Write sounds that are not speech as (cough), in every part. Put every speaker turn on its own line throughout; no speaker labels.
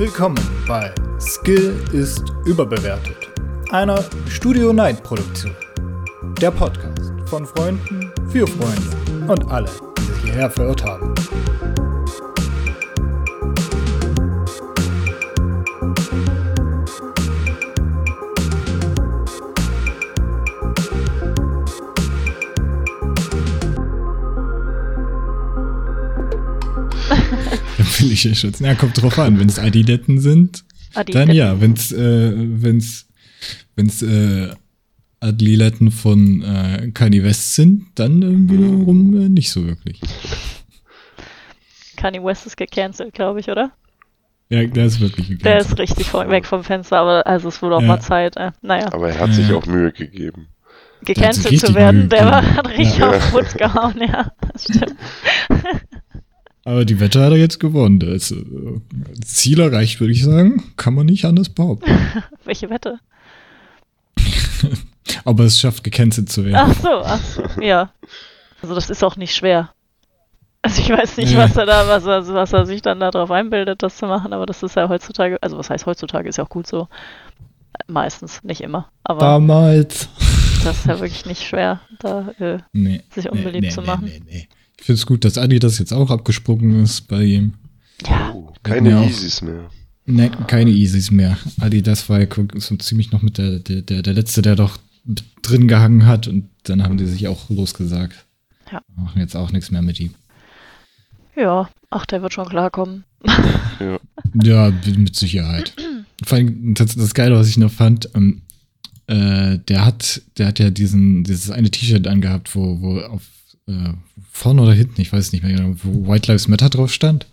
Willkommen bei Skill ist überbewertet, einer Studio Night Produktion. Der Podcast von Freunden für Freunde und alle, die sich hierher verirrt haben.
Ja schützen. Ja, kommt drauf an. Wenn es Adiletten sind, Adiletten. dann ja. Wenn es äh, wenn's, wenn's, äh, Adiletten von äh, Kanye West sind, dann äh, wiederum äh, nicht so wirklich.
Kanye West ist gecancelt, glaube ich, oder?
Ja, der ist wirklich gecancelt.
Der ist richtig vor, weg vom Fenster, aber also es wurde auch ja. mal Zeit. Äh, naja.
Aber er hat sich auch Mühe gegeben.
Gecancelt zu werden, der war, hat richtig ja. auf Putz gehauen, ja, das stimmt. (laughs)
Aber die Wette hat er jetzt gewonnen. Das äh, Ziel erreicht, würde ich sagen. Kann man nicht anders behaupten. (laughs)
Welche Wette? (laughs)
Ob er es schafft, gecancelt zu werden.
Ach so, ach so, ja. Also das ist auch nicht schwer. Also ich weiß nicht, was er da, was er, was er sich dann darauf einbildet, das zu machen, aber das ist ja heutzutage, also was heißt heutzutage, ist ja auch gut so. Meistens, nicht immer. Aber
Damals.
Das ist ja wirklich nicht schwer, da äh, nee, sich unbeliebt nee, zu machen. Nee, nee, nee.
Ich finde es gut, dass Adi das jetzt auch abgesprungen ist bei ihm.
Ja.
Oh, keine Easys mehr.
Ne, keine Easys mehr. Adi, das war ja so ziemlich noch mit der, der, der, der Letzte, der doch drin gehangen hat und dann haben die sich auch losgesagt. Ja. Machen jetzt auch nichts mehr mit ihm.
Ja, ach, der wird schon klarkommen.
ja. (laughs) ja, mit Sicherheit. Vor allem, das, das Geile, was ich noch fand, ähm, äh, der hat, der hat ja diesen, dieses eine T-Shirt angehabt, wo, wo auf äh, vorne oder hinten, ich weiß nicht mehr genau, wo White Lives Matter drauf stand.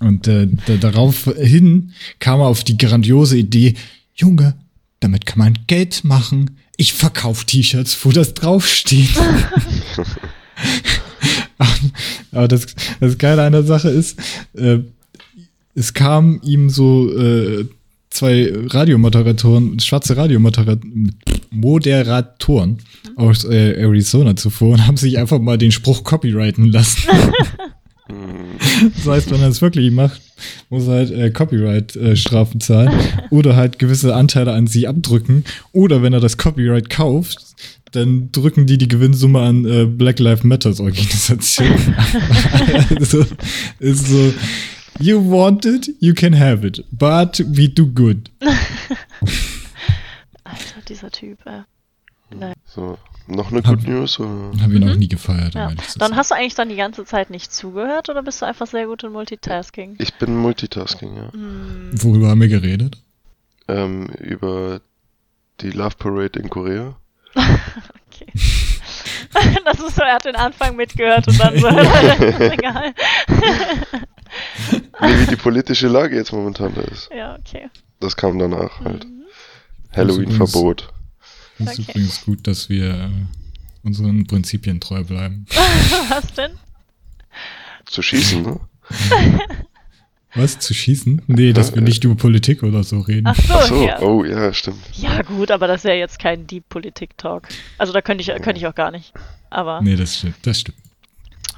Und äh, daraufhin kam er auf die grandiose Idee, Junge, damit kann man Geld machen. Ich verkaufe T-Shirts, wo das draufsteht. (laughs) Aber das, das Geile an der Sache ist, äh, es kam ihm so äh, zwei Radiomoderatoren, schwarze Radiomoderatoren aus äh, Arizona zuvor und haben sich einfach mal den Spruch copyrighten lassen. (laughs) das heißt, wenn er es wirklich macht, muss er halt äh, Copyright-Strafen äh, zahlen oder halt gewisse Anteile an sie abdrücken. Oder wenn er das Copyright kauft, dann drücken die die Gewinnsumme an äh, Black Lives Matters Organisation. (laughs) also, ist so, You want it, you can have it, but we do good. (laughs)
Alter, dieser Typ, ey.
Nein. So, noch eine Good News? Oder?
Haben wir mhm. noch nie gefeiert. Ja.
Dann hast du eigentlich dann die ganze Zeit nicht zugehört oder bist du einfach sehr gut in Multitasking?
Ich bin Multitasking, ja. Mhm.
Worüber haben wir geredet?
Ähm, über die Love Parade in Korea. (laughs)
okay. (laughs) das ist so, er hat den Anfang mitgehört und dann so, (laughs) egal
nee, wie die politische Lage jetzt momentan da ist.
Ja, okay.
Das kam danach halt. Mhm. Halloween-Verbot.
Es ist okay. übrigens gut, dass wir äh, unseren Prinzipien treu bleiben. (laughs)
Was denn?
Zu schießen, ne?
Was? Zu schießen? Nee, dass wir nicht über Politik oder so reden.
Ach so,
Ach so.
Ja.
oh ja, stimmt.
Ja, gut, aber das ist ja jetzt kein Deep Politik-Talk. Also da könnte ich, könnte ich auch gar nicht. Aber.
Nee, das stimmt, das stimmt.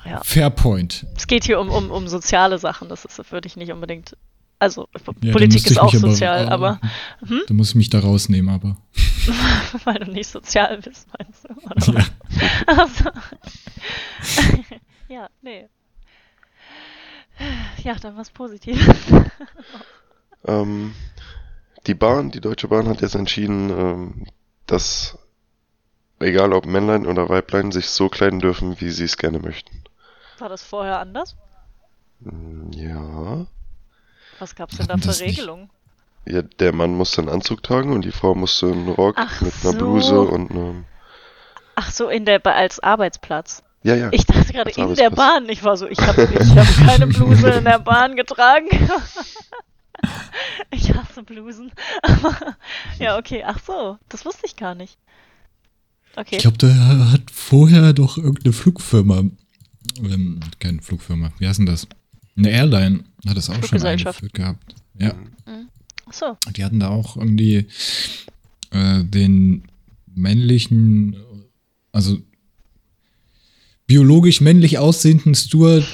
Ja. Fair point.
Es geht hier um, um, um soziale Sachen, das ist, würde ich nicht unbedingt. Also, ja, Politik ist auch sozial, aber.
aber (laughs) hm? Du musst mich da rausnehmen, aber. (laughs)
Weil du nicht sozial bist, meinst du? (laughs) Oder ja. Also. ja, nee. Ja, dann was Positives.
ähm, die Bahn, die Deutsche Bahn hat jetzt entschieden, ähm, dass egal ob Männlein oder Weiblein sich so kleiden dürfen, wie sie es gerne möchten.
War das vorher anders?
Hm, ja.
Was gab's denn da für Regelungen?
Ja, der Mann musste einen Anzug tragen und die Frau musste einen Rock Ach mit einer so. Bluse und einem.
Ach so, in der als Arbeitsplatz.
Ja, ja.
Ich dachte gerade in der Bahn. Ich war so, ich habe ich hab keine Bluse in der Bahn getragen. (laughs) ich hasse Blusen. (laughs) ja, okay. Ach so, das wusste ich gar nicht. Okay.
Ich glaube, der hat vorher doch irgendeine Flugfirma ähm, keine Flugfirma, wie heißt denn das? Eine Airline hat es auch schon eingeführt gehabt. Ja. Mhm.
So.
Die hatten da auch irgendwie äh, den männlichen, also biologisch männlich aussehenden Steward,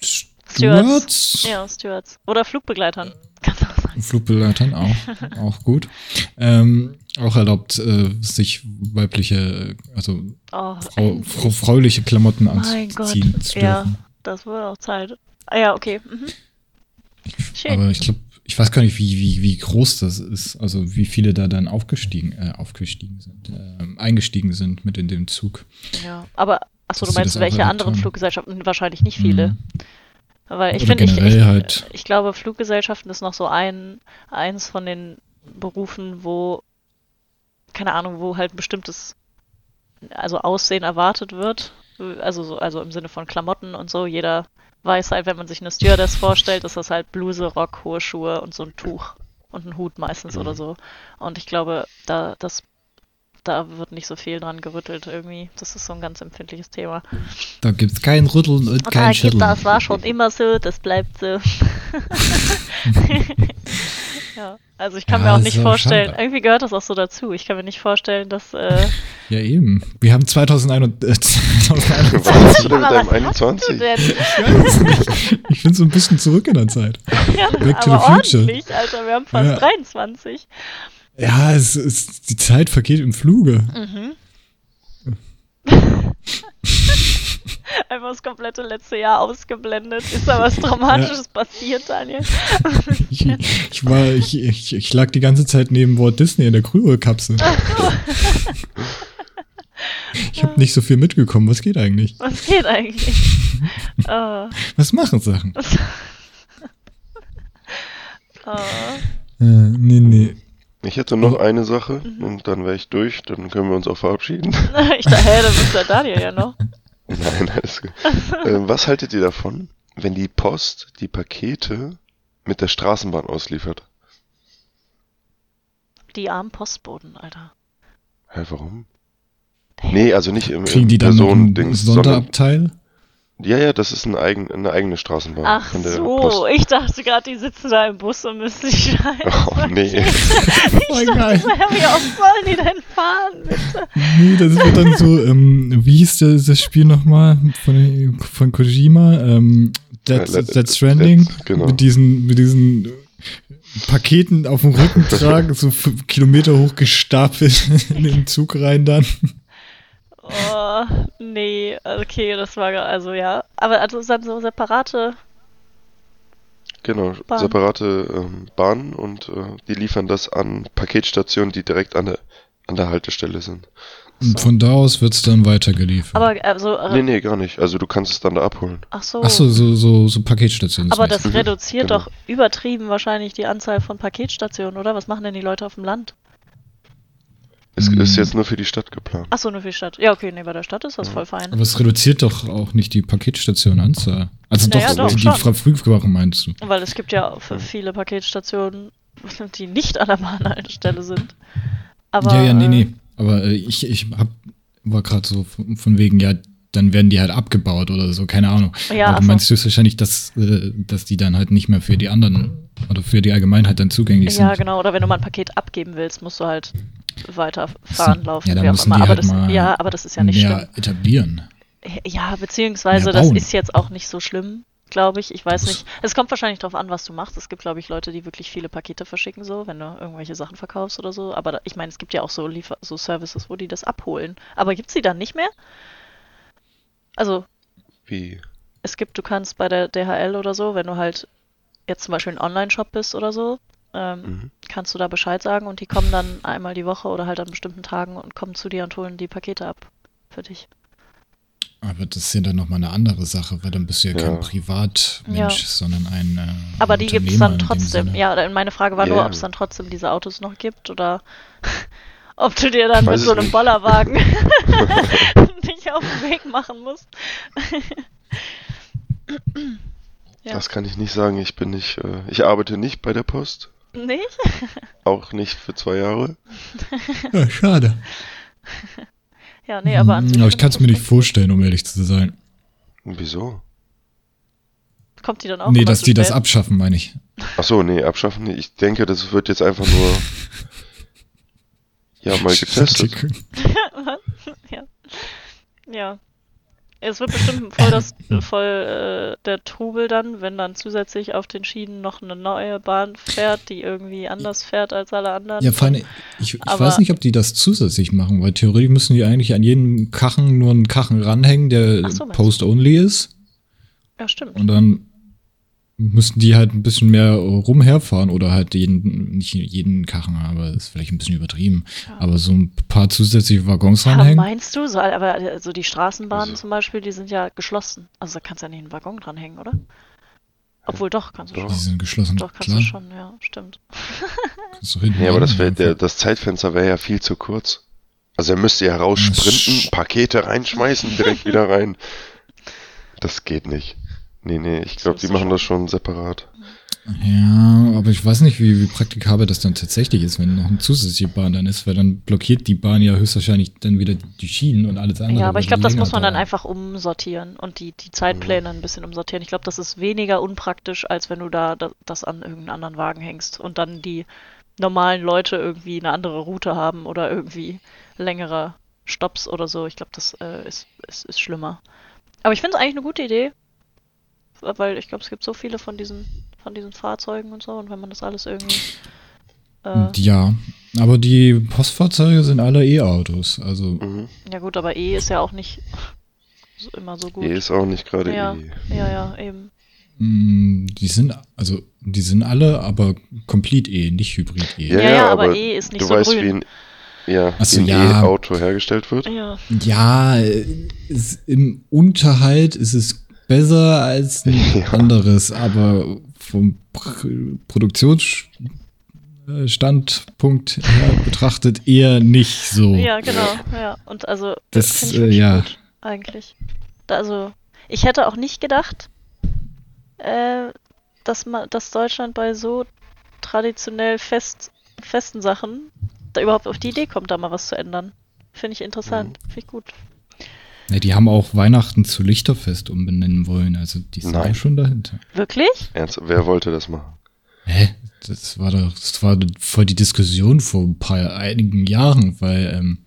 Stewards.
Ja, Stewards. Oder Flugbegleitern. (laughs) Kannst auch sagen.
Flugbegleitern auch, (laughs) auch gut. Ähm, auch erlaubt, äh, sich weibliche, also
Oh,
frau, frau, frauliche Klamotten
Mein Gott. Ja, das wurde auch Zeit. Ah ja, okay. Mhm. Schön.
Aber ich glaube, ich weiß gar nicht, wie, wie, wie groß das ist, also wie viele da dann aufgestiegen, äh, aufgestiegen sind, ähm, eingestiegen sind mit in dem Zug.
Ja, aber achso, du meinst, welche anderen
haben.
Fluggesellschaften? Wahrscheinlich nicht viele.
Mhm.
Weil ich finde, ich, ich,
halt.
ich glaube, Fluggesellschaften ist noch so ein, eins von den Berufen, wo, keine Ahnung, wo halt ein bestimmtes, also Aussehen erwartet wird. Also, so, also im Sinne von Klamotten und so. Jeder weiß halt, wenn man sich eine Stewardess vorstellt, ist das halt Bluse, Rock, hohe Schuhe und so ein Tuch und ein Hut meistens oder so. Und ich glaube, da, das, da wird nicht so viel dran gerüttelt irgendwie. Das ist so ein ganz empfindliches Thema.
Da gibt es kein Rütteln und
Und
kein
da
Schütteln.
das war schon immer so, das bleibt so. (laughs) (laughs) ja, also ich kann
Ja,
mir auch
ist
nicht vorstellen,
schade.
irgendwie gehört das auch so dazu. Ich kann mir nicht vorstellen, dass. Äh,
Ja, eben. Wir haben 2021. Äh, (laughs) 2021.
Was hast du denn mit deinem
was hast du
21?
denn?
ich bin so ein bisschen zurück in der Zeit.
Ja,
Back to
aber
the future.
ordentlich, Alter, wir haben fast
Ja.
23.
Ja, es ist, die Zeit vergeht im Fluge.
Mhm. (laughs) (laughs) Einfach das komplette letzte Jahr ausgeblendet. Ist da was Dramatisches passiert, Daniel? (laughs)
Ich, ich, war, ich, ich, ich lag die ganze Zeit neben Walt Disney in der Kryokapsel. (laughs) Ich habe nicht so viel mitgekommen. Was geht eigentlich?
Was geht eigentlich? oh,
Was machen Sachen?
oh.
Äh, nee, nee.
Ich hätte noch eine Sache und dann wäre ich durch, dann können wir uns auch verabschieden.
Ich dachte, hä, dann ist der Daniel ja noch. (laughs)
Nein, alles gut. ähm, was haltet ihr davon, wenn die Post die Pakete mit der Straßenbahn ausliefert?
Die armen Postboten, Alter.
Hä, warum? Nee, also nicht im,
Kriegen
im
die dann noch ein
Personendings, sondern
Sonderabteil?
Ja, ja, das ist ein eigen, eine eigene Straßenbahn
Ach
von der
so,
Post.
ich dachte gerade, die sitzen da im Bus und müssen sich schreiben. (laughs)
Oh, nee. (laughs)
Ich dachte, so, ja, wie oft sollen die denn fahren, bitte?
Nee, das wird dann so, ähm, wie hieß das, das Spiel nochmal von, von Kojima? Ähm, Dead, Dead Stranding?
Dead, genau.
Mit diesen, mit diesen Paketen auf dem Rücken (laughs) tragen, so fünf Kilometer hoch gestapelt in den Zug rein dann.
Oh, nee, okay, das war, also ja. Aber also dann so separate,
Genau,
Bahn.
separate ähm, Bahnen und äh, die liefern das an Paketstationen, die direkt an der, an der Haltestelle sind.
Und von da aus wird's dann weitergeliefert.
aber also, äh,
Nee, nee, gar nicht. Also du kannst es dann da abholen.
ach so.
Ach so, so, so, so Paketstationen.
Aber das
Mhm,
reduziert
genau.
doch übertrieben wahrscheinlich die Anzahl von Paketstationen, oder? Was machen denn die Leute auf dem Land?
Es
Hm.
ist jetzt nur für die Stadt geplant.
Ach so, nur für die Stadt. Ja, okay, nee, bei der Stadt ist das voll fein.
Aber es reduziert doch auch nicht die Paketstationenanzahl. Also
Naja,
doch,
doch,
die
schon.
Frühwache meinst du.
Weil es gibt ja für viele Paketstationen, (laughs) die nicht an der Bahnhaltestelle sind. Aber,
ja, ja, nee,
äh,
nee. Aber äh, ich, ich hab, war gerade so von, von wegen, ja, dann werden die halt abgebaut oder so, keine Ahnung.
Ja,
Aber du meinst höchstwahrscheinlich, dass, äh, dass die dann halt nicht mehr für die anderen oder für die Allgemeinheit dann zugänglich
Ja,
sind.
genau. Oder wenn du mal ein Paket abgeben willst, musst du halt weiterfahren, laufen,
Ja, dann
wie auch
müssen
immer.
die
Aber
halt
das,
mal
ja, aber das ist ja nicht
mehr
schlimm.
etablieren.
Ja, beziehungsweise das ist jetzt auch nicht so schlimm, glaube ich. Ich weiß nicht. Es kommt wahrscheinlich darauf an, was du machst. Es gibt, glaube ich, Leute, die wirklich viele Pakete verschicken, so, wenn du irgendwelche Sachen verkaufst oder so. Aber da, ich meine, es gibt ja auch so, Liefer so Services, wo die das abholen. Aber gibt's die dann nicht mehr? Also,
Wie?
es gibt, du kannst bei der DHL oder so, wenn du halt jetzt zum Beispiel ein Online-Shop bist oder so, ähm,
Mhm.
Kannst du da Bescheid sagen und die kommen dann einmal die Woche oder halt an bestimmten Tagen und kommen zu dir und holen die Pakete ab für dich.
Aber das ist ja dann nochmal eine andere Sache, weil dann bist du ja,
Ja.
kein Privatmensch,
Ja.
sondern ein äh,
Aber die gibt's
Unternehmer
dann trotzdem. Ja, meine Frage war
Ja,
nur, ob es dann trotzdem diese Autos noch gibt oder (laughs) ob du dir dann
weiß
mit so
es
einem
nicht.
Bollerwagen (laughs) (laughs) dich auf den Weg machen musst. Ja.
Das kann ich nicht sagen. Ich bin nicht, äh, ich arbeite nicht bei der Post.
Nicht? (laughs)
Auch nicht für zwei Jahre. (laughs)
Ja, schade.
Ja, nee, aber an
aber ich kann es mir nicht vorstellen, um ehrlich zu sein.
Wieso?
Kommt die dann auch
nee, dass die das abschaffen, meine ich.
Ach so, nee, abschaffen. Ich denke, das wird jetzt einfach nur (laughs) ja mal getestet.
ja. ja. Es wird bestimmt voll, das, (laughs) voll äh, der Trubel dann, wenn dann zusätzlich auf den Schienen noch eine neue Bahn fährt, die irgendwie anders fährt als alle anderen.
Ja, vor allem, ich, ich weiß nicht, ob die das zusätzlich machen, weil theoretisch müssen die eigentlich an jeden Kachen nur einen Kachen ranhängen, der
so?
Post-only ist.
Ja, stimmt.
Und dann müssten die halt ein bisschen mehr rumherfahren oder halt jeden, nicht jeden Kachen, aber das ist vielleicht ein bisschen übertrieben. Aber so ein paar zusätzliche Waggons
Ja,
ranhängen.
meinst du? So, aber also die Straßenbahnen
Also-
zum Beispiel, die sind ja geschlossen. Also da kannst du ja nicht einen Waggon dranhängen, oder? Obwohl doch, kannst du
Doch.
Die
schon.
sind geschlossen,
Doch, kannst
klar.
du schon, ja, stimmt. (laughs)
Kannst du hinten
Ja, aber das, wär, der, das Zeitfenster wäre ja viel zu kurz. Also er müsste ja raussprinten, Pakete reinschmeißen, direkt (laughs) wieder rein. Das geht nicht. Nee, nee, ich glaube, die machen
schon.
das schon separat.
Ja, aber ich weiß nicht, wie, wie praktikabel das dann tatsächlich ist, wenn noch eine zusätzliche Bahn dann ist, weil dann blockiert die Bahn ja höchstwahrscheinlich dann wieder die Schienen und alles andere.
Ja, aber ich glaube, das muss man dann
dauern.
einfach umsortieren und die, die Zeitpläne ein bisschen umsortieren. Ich glaube, das ist weniger unpraktisch, als wenn du da da- das an irgendeinen anderen Wagen hängst und dann die normalen Leute irgendwie eine andere Route haben oder irgendwie längere Stops oder so. Ich glaube, das äh, ist, ist, ist schlimmer. Aber ich finde es eigentlich eine gute Idee, weil ich glaube, es gibt so viele von diesen, von diesen Fahrzeugen und so und wenn man das alles irgendwie äh,
Ja, aber die Postfahrzeuge sind alle E-Autos. Also,
Mhm.
ja gut, aber E ist ja auch nicht immer so gut.
Die ist auch nicht gerade
ja,
E.
ja, ja, eben.
mh, die sind, also, die sind alle aber complete E, nicht Hybrid E.
Ja, ja, aber E ist nicht
du
so
weißt,
grün.
wie ein, ja,
so,
wie ein
ja.
E-Auto hergestellt wird.
Ja.
Ja, es, im Unterhalt ist es besser als (laughs) ein
Ja.
anderes, aber vom Pr Produktionsstandpunkt her betrachtet eher nicht so.
Ja, genau, ja. Und also,
Das,
das finde ich
äh, ja.
gut, eigentlich. Da, also, ich hätte auch nicht gedacht, äh, dass man, dass Deutschland bei so traditionell fest, festen Sachen da überhaupt auf die Idee kommt, da mal was zu ändern. Finde ich interessant,
Mhm.
finde ich gut.
Ja, die haben auch Weihnachten zu Lichterfest umbenennen wollen, also die sind
Nein.
auch schon dahinter.
Wirklich?
Ernst, wer wollte das machen?
Hä? Das war doch, das war voll die Diskussion vor ein paar einigen Jahren, weil ähm,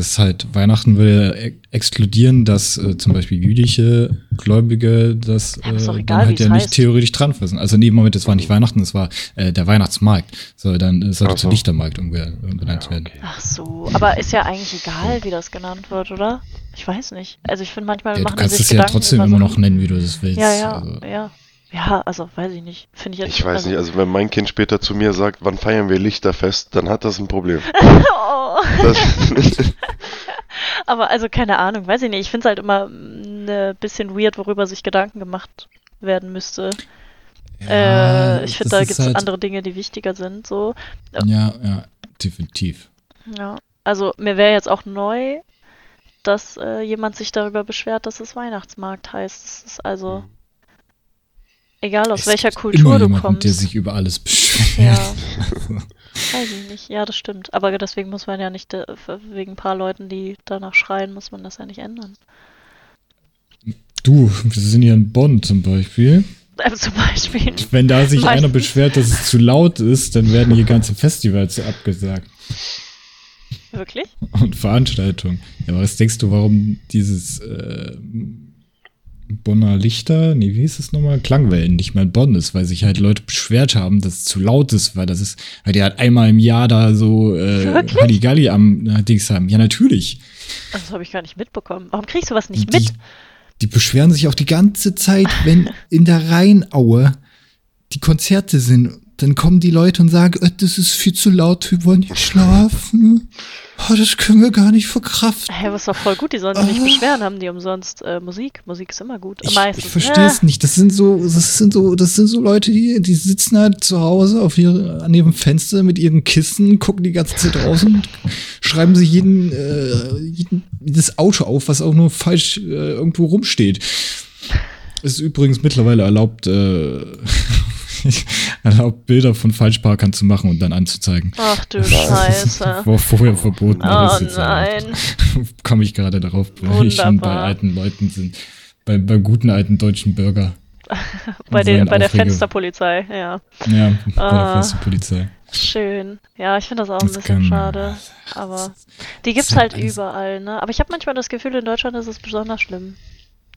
das halt Weihnachten würde ja e- exkludieren, dass äh, zum Beispiel jüdische Gläubige das
Ja,
äh,
egal,
dann halt
es
ja nicht
heißt.
theoretisch dran fassen. Also nee, Moment, das war nicht Weihnachten, das war äh, der Weihnachtsmarkt. So, dann äh, sollte
Ach so.
zu Lichtermarkt umge- umbenannt
Ja,
werden.
okay.
Ach so, aber ist ja eigentlich egal, wie das genannt wird, oder? Ich weiß nicht. Also ich finde manchmal
Ja, du
machen die
kannst es ja
Gedanken
trotzdem immer
so-
noch nennen, wie du das willst.
Ja, ja,
Also,
ja. Ja, also weiß ich nicht. Finde ich jetzt.
Ich weiß nicht, also wenn mein Kind später zu mir sagt, wann feiern wir Lichterfest, dann hat das ein Problem. (laughs)
oh.
Das, (laughs)
Aber also keine Ahnung, weiß ich nicht. Ich finde es halt immer ein bisschen weird, worüber sich Gedanken gemacht werden müsste.
ja,
äh, ich finde, da gibt es
halt-
andere Dinge, die wichtiger sind. So.
Ja, ja, definitiv.
Ja. Also mir wäre jetzt auch neu, dass äh, jemand sich darüber beschwert, dass es Weihnachtsmarkt heißt. Das ist also egal aus
Es
welcher Kultur du
jemanden,
kommst.
der sich über alles (laughs) beschwert.
Ja. (laughs) Weiß ich nicht. Ja, das stimmt. Aber deswegen muss man ja nicht, äh, wegen ein paar Leuten, die danach schreien, muss man das ja nicht ändern.
Du, wir sind hier in Bonn zum Beispiel. (laughs)
Äh, zum Beispiel.
Wenn da sich einer
Meistens.
beschwert, dass es zu laut ist, dann werden hier ganze Festivals abgesagt
Wirklich?
und Veranstaltungen. Ja, aber was denkst du, warum dieses äh, Bonner Lichter, nee, wie hieß es nochmal? Klangwellen nicht mehr in Bonn ist, weil sich halt Leute beschwert haben, dass es zu laut ist, weil das ist, weil die halt einmal im Jahr da so äh? Halligalli am äh, Dings haben. Ja, natürlich.
Das habe ich gar nicht mitbekommen. Warum kriegst du was nicht
die,
mit?
Die beschweren sich auch die ganze Zeit, wenn in der Rheinaue die Konzerte sind. Dann kommen die Leute und sagen, äh, das ist viel zu laut, wir wollen hier schlafen. Oh, das können wir gar nicht verkraften.
Hä, was ist doch voll gut, die sollen sich nicht
Ah.
beschweren, haben die umsonst äh, Musik. Musik ist immer gut.
Ich,
Meistens.
ich verstehe es nicht. Das sind so, das sind so, das sind so Leute, die, die sitzen halt zu Hause auf ihre, an ihrem Fenster mit ihren Kissen, gucken die ganze Zeit draußen und schreiben sich jeden, äh, jeden, jedes Auto auf, was auch nur falsch äh, irgendwo rumsteht. Es ist übrigens mittlerweile erlaubt, äh, (laughs) erlaubt Bilder von Falschparkern zu machen und dann anzuzeigen.
Ach du Scheiße. (laughs)
War vorher verboten.
Oh nein. (laughs)
Komme ich gerade darauf, weil ich schon bei alten Leuten sind. Bei, beim guten alten deutschen Bürger.
Bei, den, bei der Fensterpolizei, ja.
Ja, bei der
Ah.
Polizei.
Schön. Ja, ich finde das auch ein
Das
bisschen schade. Aber die gibt's
ist halt
überall, ne? Aber ich habe manchmal das Gefühl, in Deutschland ist es besonders schlimm.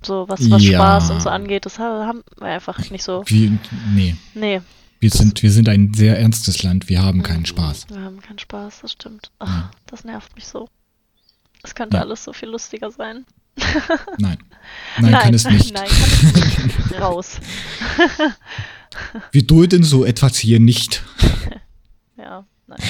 So, was, was
Ja.
Spaß und so angeht, das ha- haben wir einfach nicht so.
Wir, nee,
Nee,
wir sind, wir sind ein sehr ernstes Land. Wir haben keinen Spaß.
wir haben keinen Spaß, das stimmt. Ach,
Ja.
das nervt mich so. Es könnte
Ja.
alles so viel lustiger sein.
Nein. (laughs) Nein, kann es nicht.
Nein, kann es nicht. Raus.
Wir dulden so etwas hier nicht. (laughs)
Ja, naja.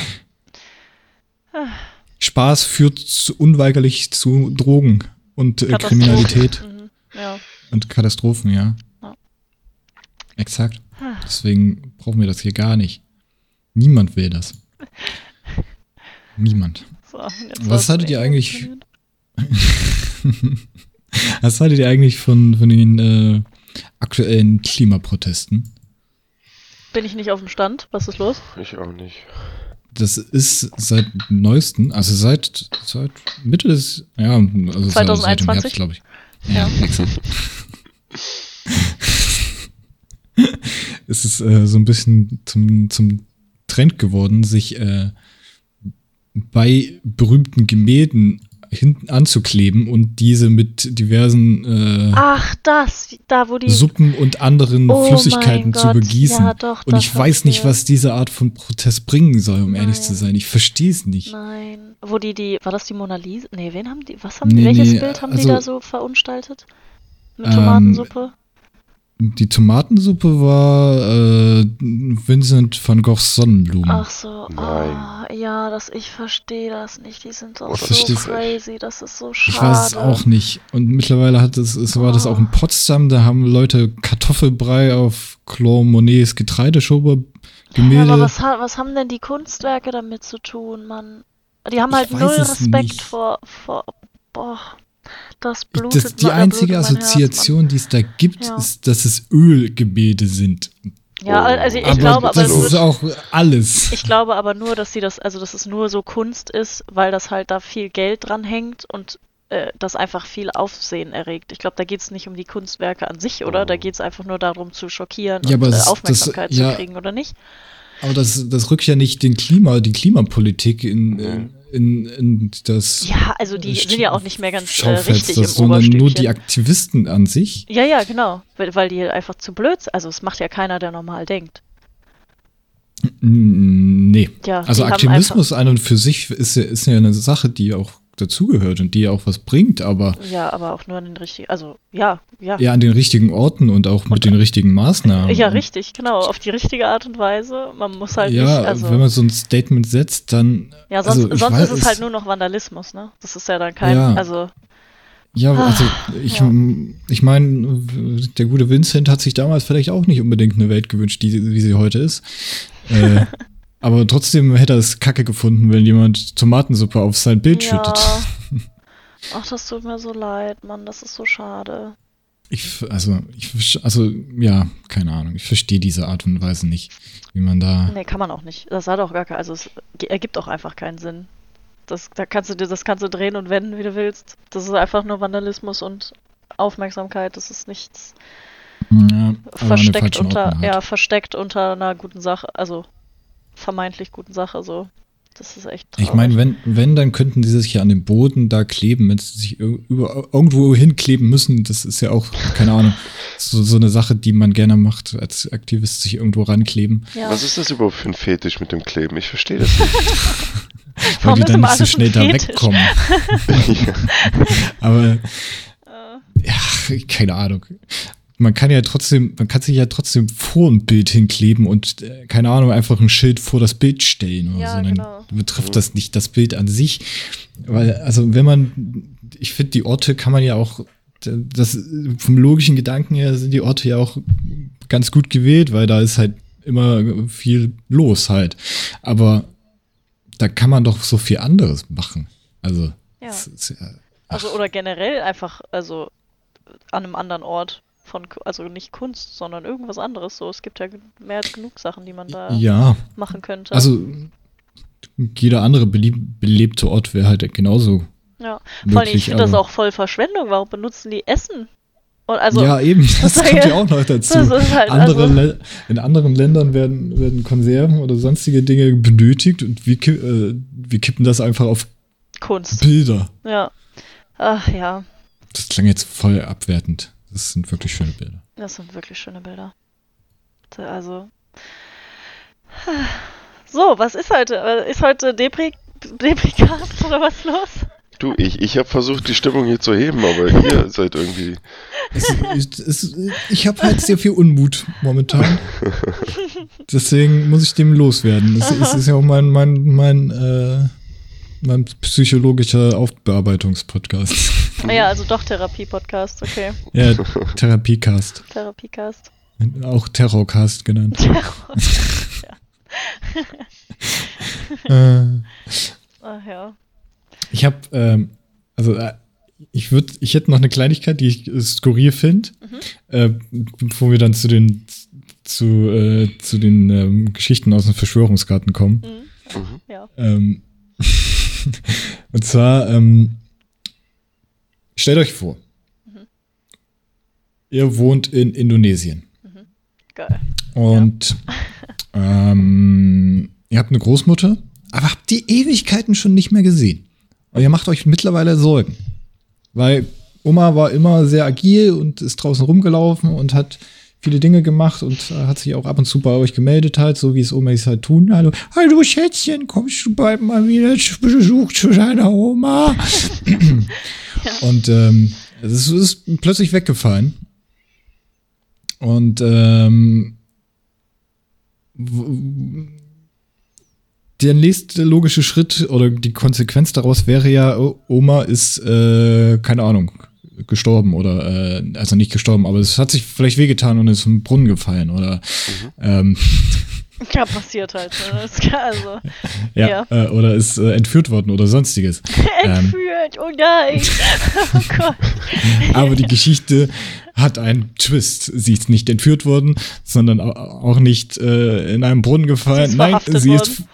Spaß führt unweigerlich zu Drogen und äh. Kriminalität
Mhm. Ja.
und Katastrophen, ja.
Ja.
Exakt. Deswegen brauchen wir das hier gar nicht. Niemand will das. Niemand.
So, jetzt
Was hattet ihr eigentlich-. (laughs) Was haltet ihr eigentlich von, von den äh, aktuellen Klimaprotesten?
Bin ich nicht auf dem Stand? Was ist los?
Ich auch nicht.
Das ist seit neuesten, also seit, seit Mitte des, ja, also seit dem
2021?
Herbst, glaube ich. Ja, (laughs) es ist äh, so ein bisschen zum, zum Trend geworden, sich äh, bei berühmten Gemälden hinten anzukleben und diese mit diversen äh,
Ach, das, da wo die.
Suppen und anderen
Oh
Flüssigkeiten zu begießen.
ja, doch,
und ich weiß
ich
nicht, was diese Art von Protest bringen soll, um ehrlich
Nein.
zu sein. Ich verstehe es nicht.
Nein. Wo die, die, war das die Mona Lisa? Nee, wen haben die, was haben die,
Nee,
welches
nee,
Bild haben
also-
die da so verunstaltet? Mit
Ähm,
Tomatensuppe?
Die Tomatensuppe war äh, Vincent van Goghs Sonnenblumen.
Ach so,
Nein.
ah, ja, das, ich verstehe das nicht. Die sind doch
Oh,
so crazy, das ist so schade.
ich weiß es auch nicht. Und mittlerweile hat es, es war das auch in Potsdam, da haben Leute Kartoffelbrei auf Claude Monets Getreideschober
Ja,
Gemälde.
aber was, ha- was haben denn die Kunstwerke damit zu tun, Mann? Die haben halt null
es
Respekt
nicht.
vor, vor, boah, das blutet
das, die einzige
mein Herz,
Assoziation, die es da gibt,
Ja.
ist, dass es Ölgemälde sind.
Ja, also ich
aber
glaube, aber
das ist
wird,
auch alles.
ich glaube aber nur, dass sie das, also dass es nur so Kunst ist, weil das halt da viel Geld dran hängt und äh, das einfach viel Aufsehen erregt. Ich glaube, da geht es nicht um die Kunstwerke an sich, oder? Da geht es einfach nur darum zu schockieren
Ja,
und äh,
das- das-
Aufmerksamkeit
ja.
zu kriegen, oder nicht?
Aber das, das rückt ja nicht den Klima, die Klimapolitik in, in, in, in das
Ja, also die sind ja auch nicht mehr ganz äh, richtig im
sondern nur die Aktivisten an sich.
Ja, ja, genau. Weil, weil die einfach zu blöd sind. Also es macht ja keiner, der normal denkt.
Nee.
Ja,
Also Aktivismus an und für sich ist ist ja eine Sache, die auch dazugehört und die ja auch was bringt, aber
ja, aber auch nur an den richtigen. Also ja, ja.
eher an den richtigen Orten und auch mit den richtigen Maßnahmen.
Ja,
Und
richtig, genau. Auf die richtige Art und Weise. Man muss halt
Ja,
nicht. Also,
wenn man so ein Statement setzt, dann.
ja, sonst,
also
sonst
weiß,
ist es halt nur noch Vandalismus, ne? Das ist ja dann kein.
Ja.
Also,
Ja, also ich,
ja.
ich meine, der gute Vincent hat sich damals vielleicht auch nicht unbedingt eine Welt gewünscht, die, wie sie heute ist. Äh, (laughs) aber trotzdem hätte er es kacke gefunden, wenn jemand Tomatensuppe auf sein Bild
ja.
schüttet. (laughs)
Ach, das tut mir so leid, Mann. Das ist so schade.
Ich, also, ich, also, ja, keine Ahnung. Ich verstehe diese Art und Weise nicht, wie man da.
Nee, kann man auch nicht. Das hat auch gar kein, also es ergibt auch einfach keinen Sinn. Das, da kannst du dir, das kannst du drehen und wenden, wie du willst. Das ist einfach nur Vandalismus und Aufmerksamkeit. Das ist nichts
Ja,
versteckt unter,
halt.
ja, versteckt unter einer guten Sache, also vermeintlich guten Sache, so. Das ist echt traurig.
Ich meine, wenn, wenn, dann könnten die sich ja an dem Boden da kleben, wenn sie sich über, irgendwo hinkleben müssen. Das ist ja auch, keine Ahnung, so, so eine Sache, die man gerne macht als Aktivist, sich irgendwo rankleben,
ja.
Was ist das überhaupt für ein Fetisch mit dem Kleben? Ich verstehe das nicht. (laughs)
weil
Warum
die dann nicht so schnell da
Fetisch?
wegkommen. (laughs) (laughs) Aber,
Äh,
ja, keine Ahnung. Man kann ja trotzdem, man kann sich ja trotzdem vor ein Bild hinkleben und, äh, keine Ahnung, einfach ein Schild vor das Bild stellen oder
Ja,
so. Dann
genau.
betrifft das nicht das Bild an sich. Weil, also wenn man, ich finde, die Orte kann man ja auch, das vom logischen Gedanken her sind die Orte ja auch ganz gut gewählt, weil da ist halt immer viel los halt. Aber da kann man doch so viel anderes machen. Also,
Ja.
ist ja,
also oder generell einfach, also an einem anderen Ort von, also nicht Kunst, sondern irgendwas anderes. So, es gibt ja mehr als genug Sachen, die man da
ja,
machen könnte.
also jeder andere belebte Ort wäre halt genauso
ja. Vor allem, ich
möglich.
finde das auch voll Verschwendung. Warum benutzen die Essen Und also,
ja, eben, (laughs) das kommt
ja-
auch noch dazu.
halt
Andere
also-
in anderen Ländern werden, werden Konserven oder sonstige Dinge benötigt und wir, äh, wir kippen das einfach auf
Kunst.
Bilder.
Ja. Ach ja,
Das klang jetzt voll abwertend. Das sind wirklich schöne Bilder.
das sind wirklich schöne Bilder. Also. So, was ist heute? Ist heute Depri Depricast oder was los?
Du, ich, ich habe versucht, die Stimmung hier zu heben, aber ihr (laughs) seid irgendwie.
Es, es, es, ich habe halt sehr viel Unmut momentan. Deswegen muss ich dem loswerden. Es, es ist ja auch mein, mein, mein, äh, mein psychologischer Aufbearbeitungspodcast.
Ah ja, also doch Therapie-Podcast, okay. (laughs)
Ja, Therapiecast.
Therapiecast.
Auch Terrorcast genannt.
Terror. (laughs)
äh,
Ach ja.
ich habe, ähm, also äh, ich würde, ich hätte noch eine Kleinigkeit, die ich äh, skurril finde, äh, bevor wir dann zu den zu, äh, zu den ähm, Geschichten aus dem Verschwörungsgarten kommen.
Mhm.
Mhm.
Ja.
Ähm, (laughs) und zwar, ähm, stellt euch vor, ihr wohnt in Indonesien
Geil.
und ähm, ihr habt eine Großmutter, aber habt die Ewigkeiten schon nicht mehr gesehen. Und ihr macht euch mittlerweile Sorgen, weil Oma war immer sehr agil und ist draußen rumgelaufen und hat viele Dinge gemacht und äh, hat sich auch ab und zu bei euch gemeldet halt, so wie es Omas halt tun. Hallo, hallo Schätzchen, kommst du bald mal wieder Besuch zu deiner Oma? (laughs) Und ähm, es ist, plötzlich weggefallen. Und ähm, der nächste logische Schritt oder die Konsequenz daraus wäre ja, Oma ist, äh, keine Ahnung, gestorben oder, äh, also nicht gestorben, aber es hat sich vielleicht wehgetan und ist im Brunnen gefallen oder, ähm, (laughs)
Ja, passiert halt. Ne? Also. (laughs)
ja,
Ja.
Äh, oder ist äh, entführt worden oder sonstiges. ähm, (laughs)
Entführt, oh nein. Oh Gott.
aber die Geschichte hat einen Twist. Sie ist nicht entführt worden, sondern au- auch nicht äh, in einem Brunnen gefallen.
Sie ist
Nein, sie ist
worden.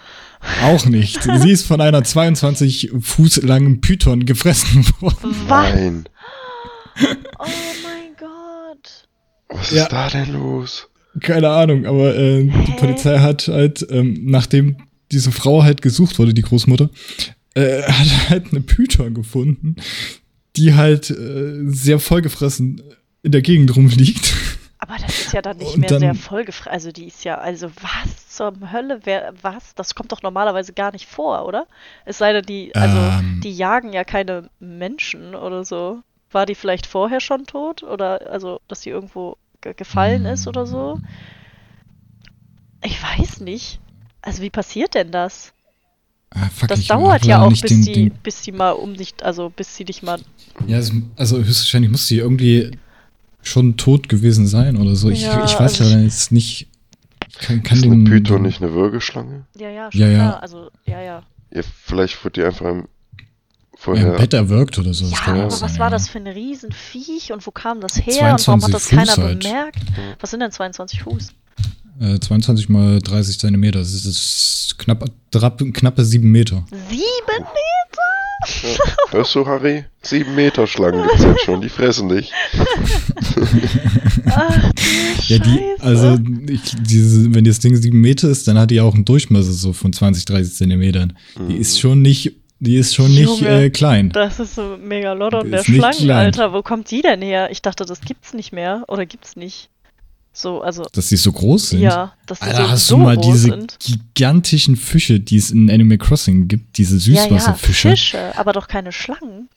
auch nicht. sie ist von einer 22 Fuß langen Python gefressen worden.
Nein.
Oh mein Gott.
Was
Ja.
ist da denn los?
Keine Ahnung, aber äh, die? Polizei hat halt, ähm, nachdem diese Frau halt gesucht wurde, die Großmutter, äh, hat halt eine Python gefunden, die halt äh, sehr vollgefressen in der Gegend rumliegt.
Aber das ist ja dann nicht
Und
mehr
dann-
sehr vollgefressen. Also die ist ja, also was zur Hölle, wer, was? Das kommt doch normalerweise gar nicht vor, oder? Es sei denn, die, also
Ähm.
die jagen ja keine Menschen oder so. War die vielleicht vorher schon tot? Oder also, dass die irgendwo ge gefallen ist oder so? Ich weiß nicht. Also wie passiert denn das?
Ah, fuck,
Das dauert ja auch, bis
den-
die,
den-
bis sie mal um dich, also bis sie dich mal.
Ja, es, also höchstwahrscheinlich muss sie irgendwie schon tot gewesen sein oder so. Ich,
Ja,
ich weiß
also
ja jetzt nicht. Ich kann, kann
Ist
den,
eine Python nicht eine Würgeschlange?
Ja, ja, schon
Ja, ja.
klar. Also, ja, ja.
Ja, vielleicht wird die einfach im vorher.
im Bett erwirkt oder so. das
Ja, aber
sein,
was war
ja.
das für ein Riesenviech und wo kam das her und warum hat
22
das keiner
Fuß halt.
bemerkt? Was sind denn 22 Fuß?
Äh, 22 mal 30 Zentimeter. Das ist, das ist knapp, drapp- knappe sieben Meter.
Sieben Meter?
Ja. Hörst du, Harry? Sieben Meter Schlangen gibt's jetzt schon, die fressen dich. (laughs)
Ach,
Ja, die, also, ich, diese, wenn das Ding sieben Meter ist, dann hat die auch einen Durchmesser so von 20, 30 Zentimetern. Die ist schon nicht, die ist schon nicht
Junge,
äh, klein.
Das ist so Megalodon der
Ist nicht
Schlangen,
klein.
Alter. Wo kommt die denn her? Ich dachte, das gibt's nicht mehr. Oder gibt's nicht? So, also,
Dass die so groß sind.
ja, dass die
Alter,
so,
hast
so
du mal diese
sind.
gigantischen Fische, die es in Animal Crossing gibt, diese
Ja, ja,
Süßwasserfische?
Fische, aber doch keine Schlangen.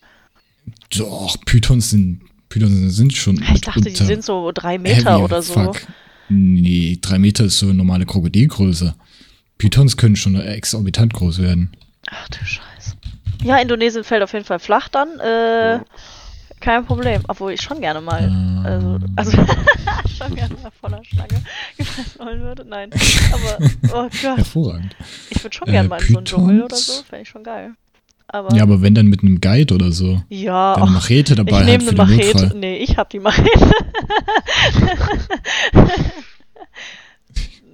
Doch, Pythons sind, Pythons sind schon.
Ich dachte, die sind so drei Meter oder so.
Fuck. Nee, drei Meter ist so eine normale Krokodilgröße. Pythons können schon exorbitant groß werden.
Ach du Scheiße. Ja, Indonesien fällt auf jeden Fall flach dann. Äh, kein Problem. Obwohl ich schon gerne mal. Also, also (laughs) schon gerne mal voller Schlange gefressen wollen würde. Nein. Aber, oh (laughs) Gott.
Hervorragend.
Ich würde schon
Äh,
gerne mal in so einen Dschungel oder so. Fände ich schon geil. Aber.
Ja, aber wenn dann mit einem Guide oder so.
ja
Eine Machete
ich
dabei halt
nehme eine Machete.
Notfall.
Nee, ich hab die Machete. (laughs)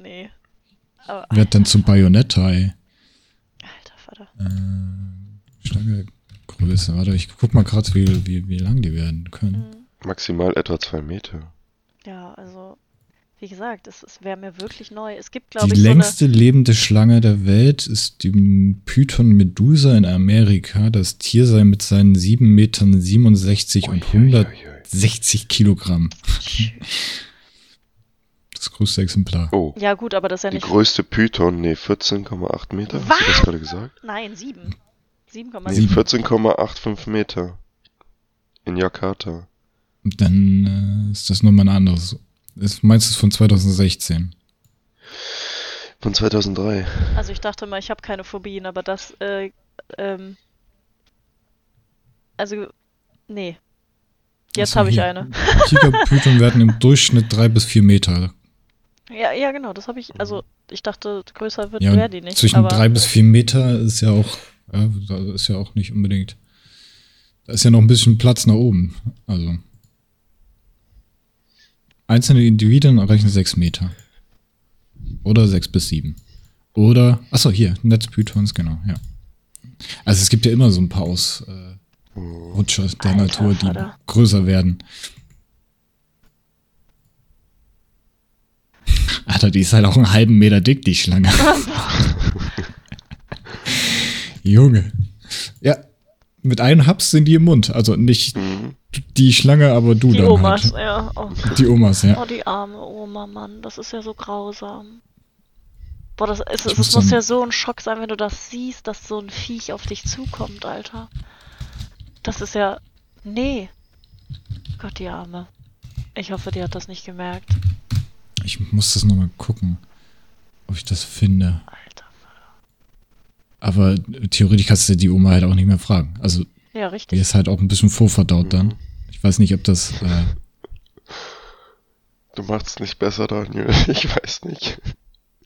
nee. Aber,
Wird dann zum
alter Vater.
Äh, Schlange Größe. Warte, ich guck mal gerade, wie, wie, wie lang die werden können.
Maximal etwa zwei Meter.
Ja, also, wie gesagt, es, es wäre mir wirklich neu. Es gibt,
Die
glaube ich,
längste lebende Schlange der Welt ist die Python Medusa in Amerika. Das Tier sei mit seinen 7 Metern 67 und
Ui, ui, ui, ui.
160 Kilogramm
so.
Das größte Exemplar.
Oh,
Ja, gut, aber das ist ja
die
nicht.
größte Python, nee, 14,8 Meter. Hast du das gerade gesagt?
Nein, sieben. 7,7.
Nee,
Sieben.
14,85 Meter. In Jakarta.
Dann äh, ist das nochmal ein anderes. Ist, meinst du es von 2016?
Von 2003.
Also ich dachte mal, ich habe keine Phobien, aber das, äh, ähm, also, nee. Jetzt habe ich eine.
Tigerpython werden im (laughs) Durchschnitt drei bis vier Meter.
Ja, ja, genau, das habe ich, also ich dachte, größer wird
Ja,
wäre die nicht.
zwischen
aber,
drei bis vier Meter ist ja auch, ja, ist ja auch nicht unbedingt. Da ist ja noch ein bisschen Platz nach oben. Also. Einzelne Individuen erreichen sechs Meter. Oder sechs bis sieben. Oder, achso, hier, Netzpythons, genau, ja. Also es gibt ja immer so ein paar Ausrutscher der
Alter
Natur, die
Vater.
größer werden. Alter, die ist halt auch einen halben Meter dick, die Schlange. (laughs) Junge. Ja, mit einem Haps sind die im Mund. Also nicht
Mhm.
die Schlange, aber du
die
dann
Omas,
halt.
ja. Oh,
Die Omas, ja.
oh, die arme Oma, Mann, das ist ja so grausam. Boah, das ist, es
muss
muss ja so ein Schock sein, wenn du das siehst, dass so ein Viech auf dich zukommt, Alter. Das ist ja, nee. Gott, die Arme. Ich hoffe, die hat das nicht gemerkt.
Ich muss das nochmal gucken, ob ich das finde.
Alter.
Aber theoretisch kannst du die Oma halt auch nicht mehr fragen. Also,
Ja,
die
richtig.
ist halt auch ein bisschen vorverdaut dann. Ich weiß nicht, ob das. Äh,
Du machst nicht besser, Daniel. (laughs) Ich weiß nicht.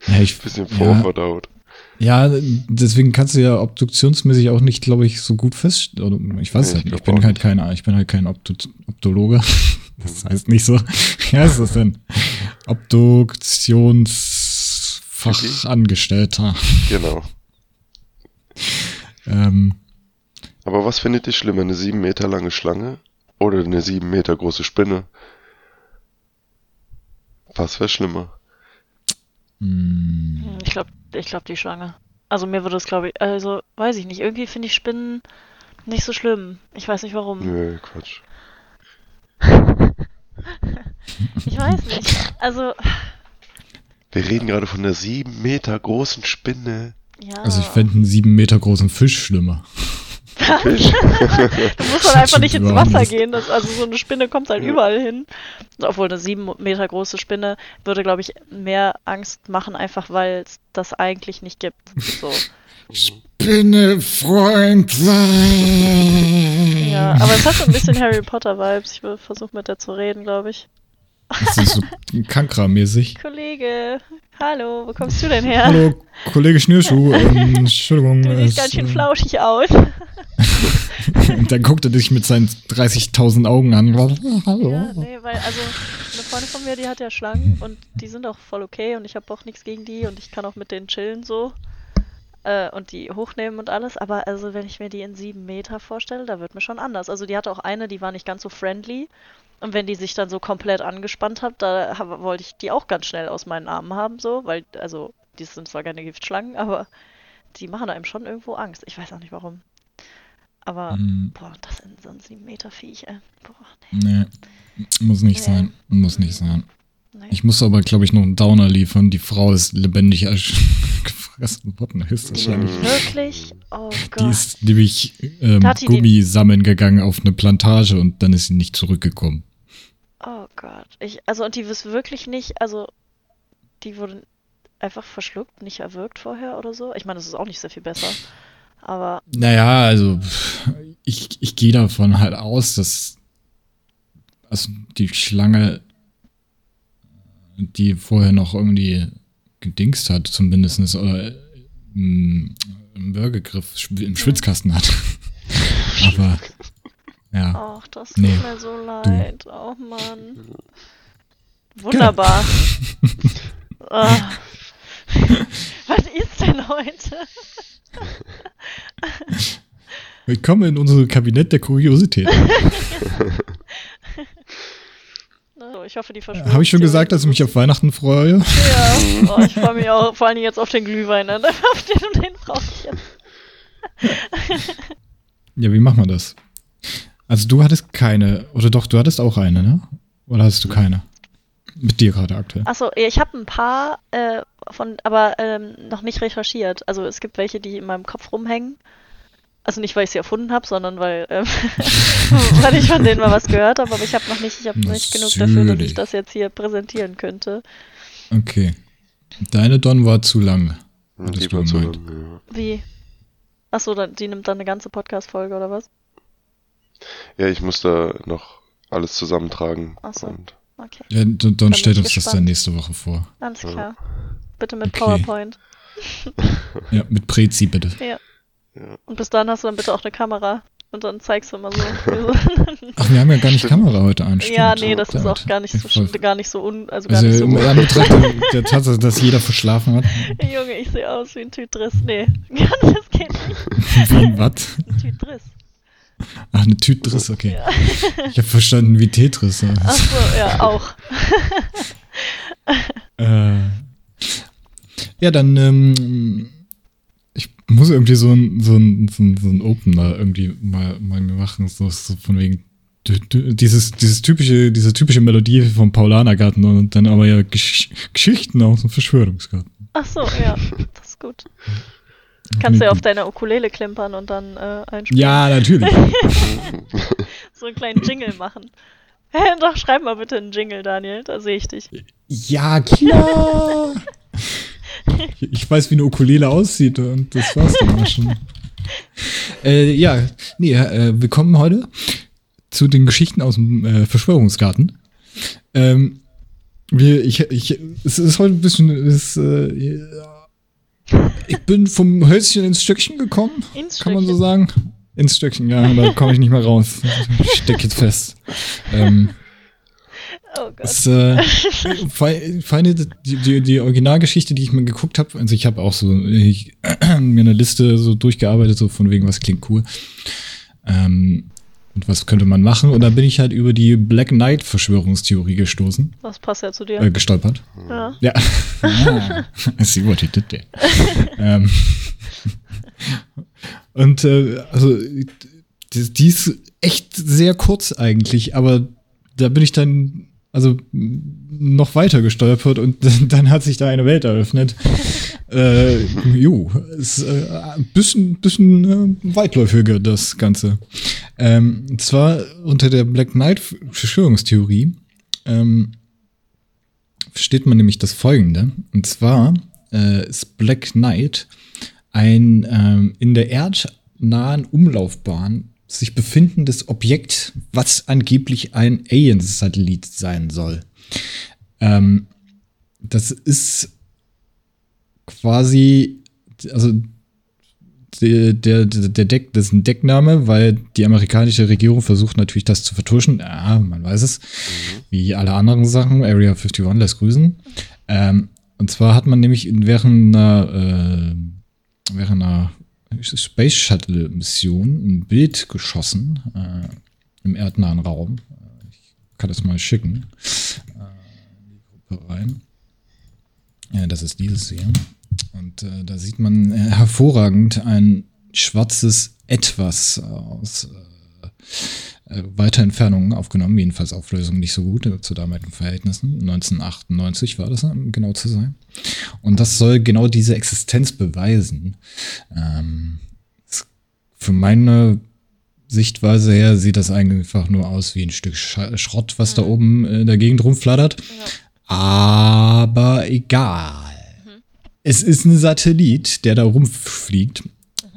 ja, ich,
Bisschen
ja,
vorverdaut.
ja, deswegen kannst du ja obduktionsmäßig auch nicht, glaube ich, so gut feststellen. Ich weiß
Nee,
halt
ich
nicht. Ich bin halt kein, ich bin halt kein Obdu Obdologe. (laughs) Das heißt nicht so. (laughs) Wie heißt das denn? Obduktionsfachangestellter.
Genau. (laughs)
Ähm,
Aber was findet ihr schlimmer? Eine sieben Meter lange Schlange oder eine sieben Meter große Spinne? Was wäre schlimmer?
Hm, Ich glaube, ich glaube die Schlange. Also mir würde es, glaube ich, also weiß ich nicht. Irgendwie finde ich Spinnen nicht so schlimm. Ich weiß nicht warum.
Nö, Quatsch. (laughs)
Ich weiß nicht. Also,
Wir reden gerade von einer sieben Meter großen Spinne.
ja.
also ich fände einen sieben Meter großen Fisch schlimmer.
Fisch. (laughs)
Du musst halt einfach nicht ins Wasser gehen. Das, also so eine Spinne kommt halt
Ja.
überall hin. Obwohl eine sieben Meter große Spinne würde, glaube ich, mehr Angst machen, einfach weil es das eigentlich nicht gibt. So.
Spinnefreundlein.
Ja, aber es hat so ein bisschen Harry Potter Vibes. Ich versuche mit der zu reden, glaube ich.
Das ist so Kankra-mäßig.
Kollege, hallo, wo kommst du denn her?
Hallo, Kollege Schnürschuh. (laughs) Ähm, Entschuldigung.
Du siehst
es,
ganz schön
äh,
flauschig aus. (laughs)
Und dann guckt er dich mit seinen 30.000 Augen an. Hallo.
Ja, nee, weil, also, eine Freundin von mir, die hat ja Schlangen und die sind auch voll okay und ich habe auch nichts gegen die und ich kann auch mit denen chillen so. Äh, und die hochnehmen und alles, aber also wenn ich mir die in sieben Meter vorstelle, da wird mir schon anders. Also die hatte auch eine, die war nicht ganz so friendly. Und wenn die sich dann so komplett angespannt hat, da hab, wollte ich die auch ganz schnell aus meinen Armen haben, so, weil, also, die sind zwar keine Giftschlangen, aber die machen einem schon irgendwo Angst. Ich weiß auch nicht warum. Aber,
Hm,
boah, das sind so ein sieben Meter Viech, ey. Boah, nee,
nee, muss nicht
Nee.
sein. Muss nicht sein.
nee.
Ich muss aber, glaube ich, noch einen Downer liefern. Die Frau ist lebendig ersch- (laughs) gefressen worden, höchstwahrscheinlich.
Wirklich? Oh
Die
Gott.
ist nämlich ähm,
die
Gummi sammeln gegangen auf eine Plantage und dann ist sie nicht zurückgekommen.
Oh Gott. Ich, also, und die ist wirklich nicht, also, die wurde einfach verschluckt, nicht erwürgt vorher oder so. Ich meine, das ist auch nicht sehr viel besser. Aber,
Naja, also ich, ich gehe davon halt aus, dass also die Schlange, die vorher noch irgendwie gedingst hat, zumindest, oder ähm, im Würgegriff, im Schwitzkasten hat. (laughs) Aber ja,
ach, das tut
Nee,
mir so leid. Oh Mann.
Genau.
Wunderbar. (laughs) Ah. (laughs) Was ist denn heute?
willkommen in unserem Kabinett der Kuriosität.
Ich hoffe, die Verschwörung.
Habe ich schon gesagt, dass ich mich auf Weihnachten freue?
Ja, (laughs) oh, ich freue mich auch vor allem jetzt auf den Glühwein. Ne? (laughs) Auf den, den brauche ich jetzt. (laughs)
Ja, wie machen wir das? Also du hattest keine, oder doch, du hattest auch eine, ne? Oder hattest du keine? Mit dir gerade aktuell.
Achso, ich habe ein paar äh, von, aber ähm, noch nicht recherchiert. Also es gibt welche, die in meinem Kopf rumhängen. Also nicht, weil ich sie erfunden habe, sondern weil, ähm, (laughs) weil ich von denen mal was gehört habe, aber ich habe noch nicht, ich habe nicht genug dafür, dass ich das jetzt hier präsentieren könnte.
Okay. Deine Don war zu lang.
Die
hattest du
war zu lang, ja.
Wie? Achso, dann, die nimmt dann eine ganze Podcast-Folge oder was?
Ja, ich muss da noch alles zusammentragen.
Ach so.
Und
Okay,
Ja, Don, Don stellt uns das dann
gespannt.
nächste Woche vor.
alles
Ja.
klar. Bitte mit
Okay.
PowerPoint.
Ja, mit Prezi bitte.
Ja.
Ja.
Und bis dann hast du dann bitte auch eine Kamera. Und dann zeigst du immer so. (laughs)
Ach, wir haben ja gar nicht Kamera heute an. Stimmt.
ja, nee, das ist
Verdammt.
auch gar nicht so,
Voll-
gar nicht so un, also gar
Also
nicht so
im Anbetracht der- der Tatsache, dass jeder verschlafen hat.
Junge, ich sehe aus wie ein Tütris. Nee, (laughs) das geht nicht. (laughs)
Wie ein Watt?
Ein Tütris.
Ach, eine Tütris, okay.
Ja.
Ich habe verstanden wie Tetris.
Achso, ja, auch.
Äh, ja, dann, ähm, muss irgendwie so ein, so ein, so ein, so ein Opener irgendwie mal, mal machen, so, so von wegen dieses, dieses typische, diese typische Melodie vom Paulanergarten und dann aber ja Gesch Geschichten aus dem Verschwörungsgarten.
Achso, ja, (laughs) das ist gut. Kannst du ja auf deiner Ukulele klimpern und dann äh, einspielen.
Ja, natürlich. (laughs)
So einen kleinen Jingle machen. Hä, (laughs) doch, schreib mal bitte einen Jingle, Daniel. Da sehe ich dich.
Ja, klar. Ich weiß, wie eine Ukulele aussieht und das war's dann auch schon. (laughs) Äh, ja, nee, äh, wir kommen heute zu den Geschichten aus dem äh, Verschwörungsgarten. Ähm, wir, ich, ich, es ist heute ein bisschen, es, äh, ja. ich bin vom Hölzchen ins Stöckchen gekommen,
Ins
kann man so
Stöckchen.
sagen. Ins Stöckchen, ja, da komme ich nicht mehr raus. Ich steck jetzt fest. Ähm,
Oh Gott.
es, äh, fe- feine, die, die, die Originalgeschichte, die ich mir geguckt habe, also ich habe auch so ich, (clears throat) mir eine Liste so durchgearbeitet, so von wegen, was klingt cool. Ähm, und was könnte man machen? Und dann bin ich halt über die Black Knight Verschwörungstheorie gestoßen,
Das passt ja zu dir.
äh, gestolpert.
ja.
Ja. (laughs) ah, I see what he did there. ähm, und äh, also die, die ist echt sehr kurz eigentlich, aber da bin ich dann also noch weiter gestolpert und (laughs) dann hat sich da eine Welt eröffnet. (laughs) äh, jo, ist äh, ein bisschen, bisschen äh, weitläufiger das Ganze. Ähm, und zwar unter der Black Knight Verschwörungstheorie ähm, versteht man nämlich das folgende. Und zwar äh, ist Black Knight ein ähm, in der erdnahen Umlaufbahn sich befindendes Objekt, was angeblich ein Alien-Satellit sein soll. Ähm, das ist quasi, also der, der, der Deck, das ist ein Deckname, weil die amerikanische Regierung versucht natürlich das zu vertuschen. Ja, man weiß es. Wie alle anderen Sachen. Area 51 lässt grüßen. Ähm, und zwar hat man nämlich in- während einer, äh, während einer Space Shuttle Mission ein Bild geschossen äh, im erdnahen Raum. Äh, Ich kann das mal schicken. Äh, die Gruppe rein. Ja, das ist dieses hier. Und äh, da sieht man äh, hervorragend ein schwarzes Etwas aus äh, äh, weiter Entfernung aufgenommen, jedenfalls Auflösung nicht so gut äh, zu damaligen Verhältnissen. 1998 war das, um genau zu sein. Und das soll genau diese Existenz beweisen. Ähm, für meine Sichtweise her sieht das einfach nur aus wie ein Stück Sch Schrott, was da oben in der Gegend rumflattert.
Ja.
Aber egal. Es ist ein Satellit, der da rumfliegt.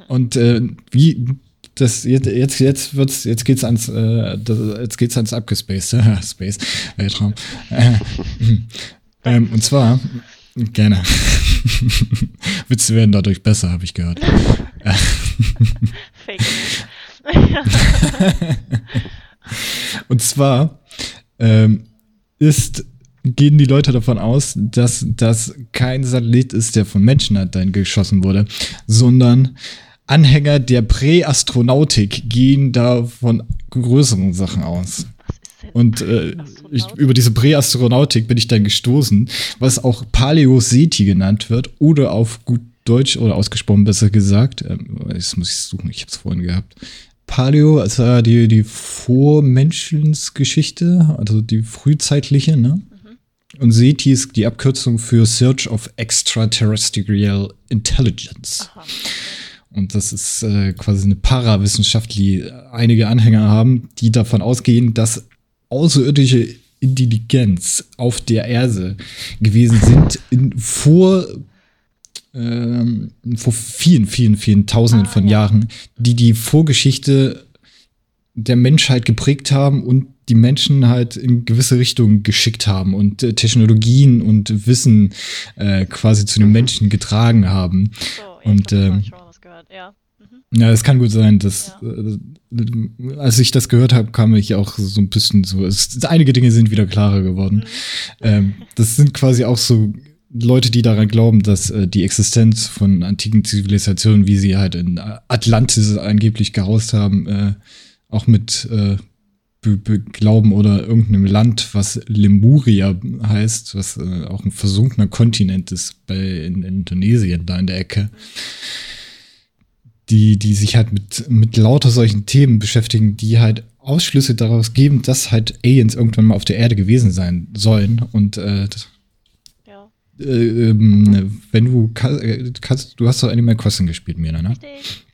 Und äh, wie das jetzt jetzt wird's jetzt geht's ans äh, das, jetzt geht's ans abgespaced (laughs) Space Weltraum. Äh, ähm, und zwar gerne. (laughs) Witze werden dadurch besser, habe ich gehört.
Fake. (laughs)
Und zwar ähm, ist, gehen die Leute davon aus, dass das kein Satellit ist, der von Menschen hat dann geschossen wurde, sondern Anhänger der Präastronautik gehen da von größeren Sachen aus. Und äh, ich, über diese Präastronautik bin ich dann gestoßen, was auch Paleoseti genannt wird oder auf gut Deutsch oder ausgesprochen besser gesagt, ähm, jetzt muss ich suchen, ich habe es vorhin gehabt. Paleo, also die, die Vormenschensgeschichte, also die frühzeitliche, ne? Mhm. Und SETI ist die Abkürzung für Search of Extraterrestrial Intelligence. Aha. Und das ist äh, quasi eine Parawissenschaft, die einige Anhänger haben, die davon ausgehen, dass außerirdische Intelligenz auf der Erde gewesen sind in vor ähm, vor vielen, vielen, vielen Tausenden ah, von ja. Jahren, die die Vorgeschichte der Menschheit geprägt haben und die Menschen halt in gewisse Richtungen geschickt haben und äh, Technologien und Wissen äh, quasi zu den Menschen getragen haben. So, und ja. Mhm. Ja, es kann gut sein, dass ja. äh, als ich das gehört habe, kam ich auch so ein bisschen so. Es, einige Dinge sind wieder klarer geworden. Mhm. Ähm, das sind quasi auch so Leute, die daran glauben, dass äh, die Existenz von antiken Zivilisationen, wie sie halt in Atlantis angeblich gehaust haben, äh, auch mit äh, Glauben oder irgendeinem Land, was Lemuria heißt, was äh, auch ein versunkener Kontinent ist bei in, in Indonesien, da in der Ecke die, die sich halt mit, mit lauter solchen Themen beschäftigen, die halt Ausschlüsse daraus geben, dass halt Aliens irgendwann mal auf der Erde gewesen sein sollen. Und äh, ja. äh, ähm, wenn du äh, kannst, du hast doch Animal Crossing gespielt, Mira, ne?
Richtig.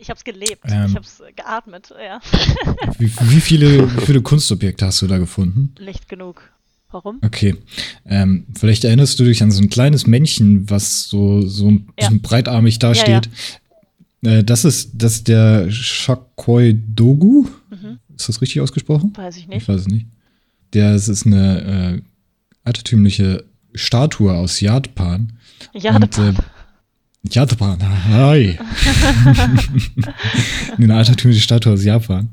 Ich hab's gelebt, ähm, ich hab's geatmet, ja.
wie, wie, viele, wie viele Kunstobjekte hast du da gefunden?
Nicht genug. Warum?
Okay. Ähm, vielleicht erinnerst du dich an so ein kleines Männchen, was so, so ein bisschen ja. breitarmig dasteht. Ja. Äh, das ist das ist der Shakoi Dogu. Mhm. Ist das richtig ausgesprochen?
Weiß ich nicht.
Ich weiß es nicht. Der es ist eine äh, altertümliche Statue aus Japan.
Japan. Und, äh,
Japan, hi. (laughs) eine altertümliche Statue aus Japan.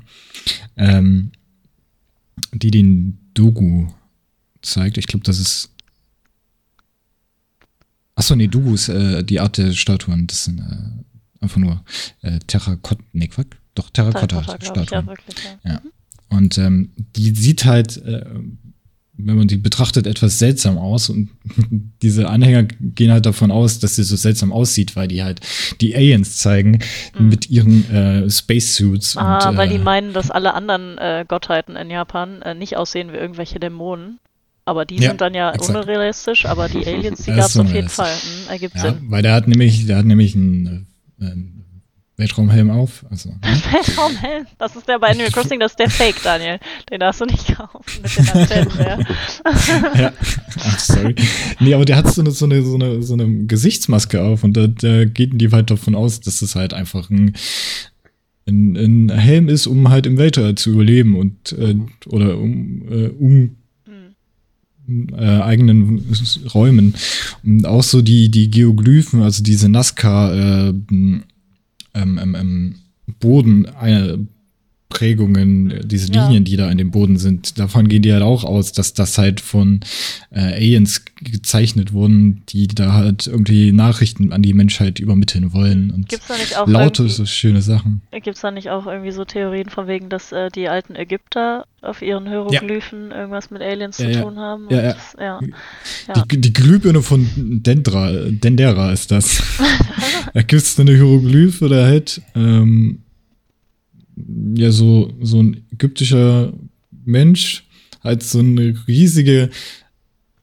Ähm, die den Dogu zeigt. Ich glaube, das ist. Achso, nee, Dogu ist äh, die Art der Statuen. Das sind äh, Einfach nur äh, Terrakotta, nee, Quack, doch Terrakotta-Statuen. Ja, wirklich, ja. ja. Und ähm, die sieht halt, äh, wenn man die betrachtet, etwas seltsam aus. Und (laughs) diese Anhänger gehen halt davon aus, dass sie so seltsam aussieht, weil die halt die Aliens zeigen mhm. mit ihren äh, Spacesuits.
Ah,
und,
weil die äh, meinen, dass alle anderen äh, Gottheiten in Japan äh, nicht aussehen wie irgendwelche Dämonen. Aber die ja, sind dann ja exakt. unrealistisch, aber die Aliens, die (laughs) gab es auf jeden Fall. Hm, ergibt ja, Sinn.
Weil der hat nämlich, der hat nämlich ein ähm, Weltraumhelm auf. Also, ne? (laughs)
Weltraumhelm? Das ist der bei Animal Crossing, das ist der Fake, Daniel. Den darfst du nicht kaufen mit den Antennen, ja. (laughs)
ja. Ach, sorry. Nee, aber der hat so eine, so eine, so eine, so eine Gesichtsmaske auf und da, da gehen die weit davon aus, dass es halt einfach ein, ein, ein Helm ist, um halt im Weltall zu überleben und äh, oder um, äh, um äh, eigenen Räumen. Und auch so die, die Geoglyphen, also diese Nazca äh, ähm, ähm, ähm, Boden, äh, Prägungen, diese Linien, ja. die da in dem Boden sind, davon gehen die halt auch aus, dass das halt von äh, Aliens gezeichnet wurden, die da halt irgendwie Nachrichten an die Menschheit übermitteln wollen. Und
gibt's da nicht auch
laute, so schöne Sachen.
Gibt es da nicht auch irgendwie so Theorien von wegen, dass äh, die alten Ägypter auf ihren Hieroglyphen ja. irgendwas mit Aliens ja, zu tun haben?
Ja, das, ja. Die, die Glühbirne von Dendra, Dendera ist das. (laughs) da gibt es eine Hieroglyphe, der halt ähm, ja so, so ein ägyptischer Mensch halt so eine riesige,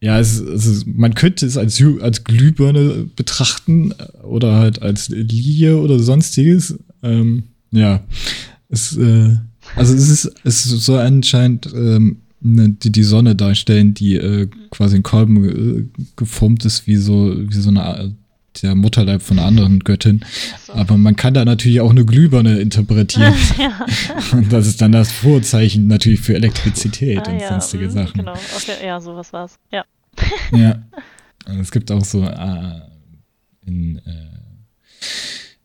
ja, es, es, man könnte es als, als Glühbirne betrachten oder halt als Lilie oder sonstiges. Ähm, ja, es, äh, also es ist, es soll anscheinend ähm, ne, die, die Sonne darstellen, die äh, quasi in Kolben äh, geformt ist, wie so, wie so eine der Mutterleib von einer anderen Göttin. So. Aber man kann da natürlich auch eine Glühbirne interpretieren. (laughs) ja. Und das ist dann das Vorzeichen natürlich für Elektrizität ah, und ja. sonstige mhm, Sachen.
Genau, okay. ja, sowas war's. Ja.
ja. Und (laughs) es gibt auch so äh, in, äh,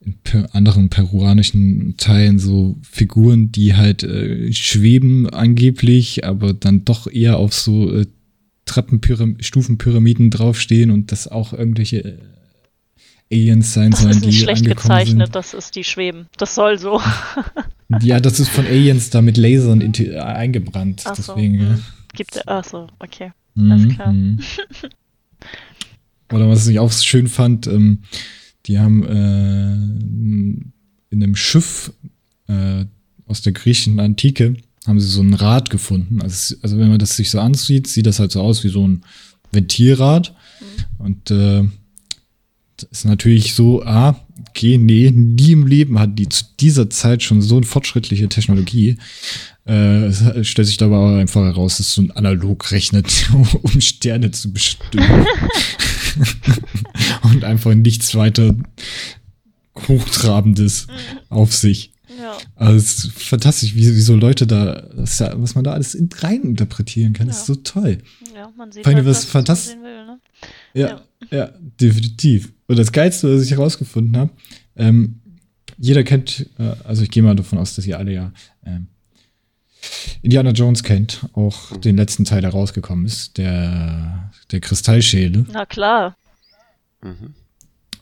in per anderen peruanischen Teilen so Figuren, die halt äh, schweben angeblich, aber dann doch eher auf so äh, Treppenpyramiden, Stufenpyramiden draufstehen und das auch irgendwelche äh, Aliens sein
Das
sollen,
ist nicht
die
schlecht gezeichnet,
sind.
das ist die Schweben. Das soll so. (laughs)
Ja, das ist von Aliens da mit Lasern äh, eingebrannt.
Ach so,
deswegen, ja.
hm. Gibt es. Achso, okay.
Mhm,
Alles klar.
mhm. (laughs) Oder was ich auch schön fand, ähm, die haben äh, in einem Schiff äh, aus der griechischen Antike haben sie so ein Rad gefunden. Also, also wenn man das sich so ansieht, sieht das halt so aus wie so ein Ventilrad. Und äh, das ist natürlich so, ah, okay, nee, nie im Leben hat die zu dieser Zeit schon so eine fortschrittliche Technologie. Äh, es stellt sich dabei aber einfach heraus, dass so ein Analog rechnet, (laughs) um Sterne zu bestimmen. (laughs) Und einfach nichts weiter Hochtrabendes auf sich.
Ja.
Also es ist fantastisch, wie, wie so Leute da, ja, was man da alles in- rein interpretieren kann.
Ja.
ist so toll.
ja, man sieht halt,
was
was,
fantastisch-
man sehen will, ne?
Ja, ja, definitiv. Und das Geilste, was ich herausgefunden habe, ähm, jeder kennt, äh, also ich gehe mal davon aus, dass ihr alle ja ähm, Indiana Jones kennt, auch den letzten Teil, der rausgekommen ist, der, der Kristallschädel.
Na klar.
Mhm.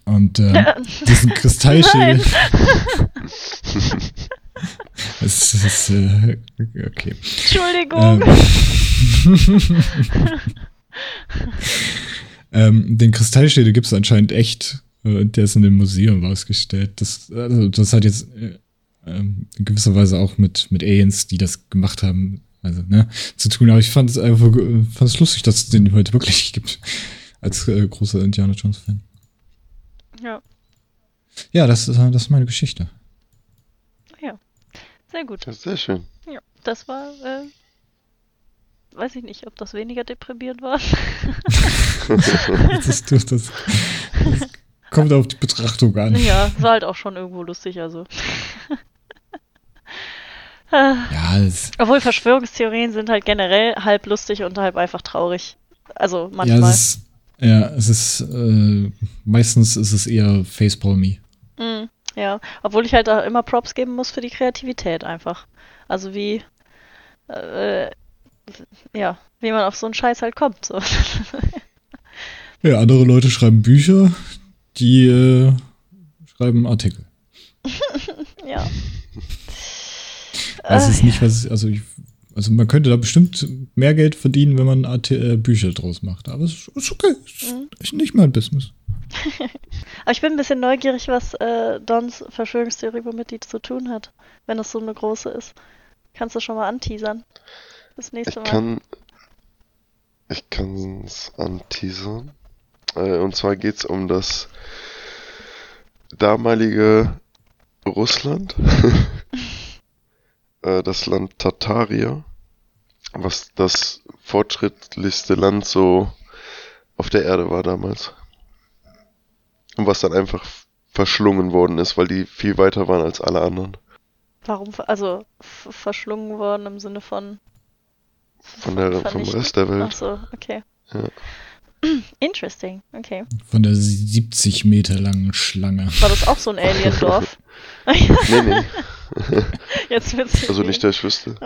Und äh, (laughs) diesen Kristallschädel. Das (laughs) ist, äh, okay.
Entschuldigung.
Ähm, (laughs) den Kristallschädel gibt es anscheinend echt. Äh, der ist in dem Museum ausgestellt. Das, also, das hat jetzt äh, ähm, in gewisser Weise auch mit, mit Aliens, die das gemacht haben, also, ne, zu tun. Aber ich fand es einfach äh, fand es lustig, dass es den heute wirklich (laughs) gibt. Als äh, großer Indiana Jones-Fan.
Ja,
Ja, das, ist, äh, das ist meine Geschichte.
sehr gut.
Ja, sehr schön.
Ja, das war, äh, weiß ich nicht, ob das weniger deprimierend war. (laughs)
Das, das, das, kommt auf die Betrachtung an.
ja, war halt auch schon irgendwo lustig, also. (laughs)
Ja,
Obwohl Verschwörungstheorien sind halt generell halb lustig und halb einfach traurig. Also
ja,
manchmal.
es ist, ja, es ist, äh, meistens ist es eher Facepalmy.
Mm, ja, obwohl ich halt da immer Props geben muss für die Kreativität einfach. Also wie, äh, ja, wie man auf so einen Scheiß halt kommt. So. (laughs)
Ja, andere Leute schreiben Bücher, die äh, schreiben Artikel. (laughs)
ja.
Das ist nicht, was, also ich, also man könnte da bestimmt mehr Geld verdienen, wenn man Arti äh, Bücher draus macht. Aber es ist, ist okay. Es
Mhm.
ist nicht mein Business. (laughs)
Aber ich bin ein bisschen neugierig, was äh, Dons Verschwörungstheorie womit die zu tun hat, wenn es so eine große ist. Kannst du schon mal anteasern? Das
Ich
nächste Mal.
kann. Ich kann es anteasern. Äh, und zwar geht es um das damalige Russland. (laughs) äh, das Land Tataria. Was das fortschrittlichste Land so auf der Erde war damals. Und was dann einfach verschlungen worden ist, weil die viel weiter waren als alle anderen.
Warum, also verschlungen worden im Sinne von.
Von der, vom? Rest der
Ach
Welt.
so, okay.
Ja. (clears throat)
Interesting, okay.
Von der 70 Meter langen Schlange.
War das auch so ein Alien-Dorf? (laughs) (laughs)
Nee, nee. (laughs)
Jetzt wird's.
Also nicht, dass ich wüsste.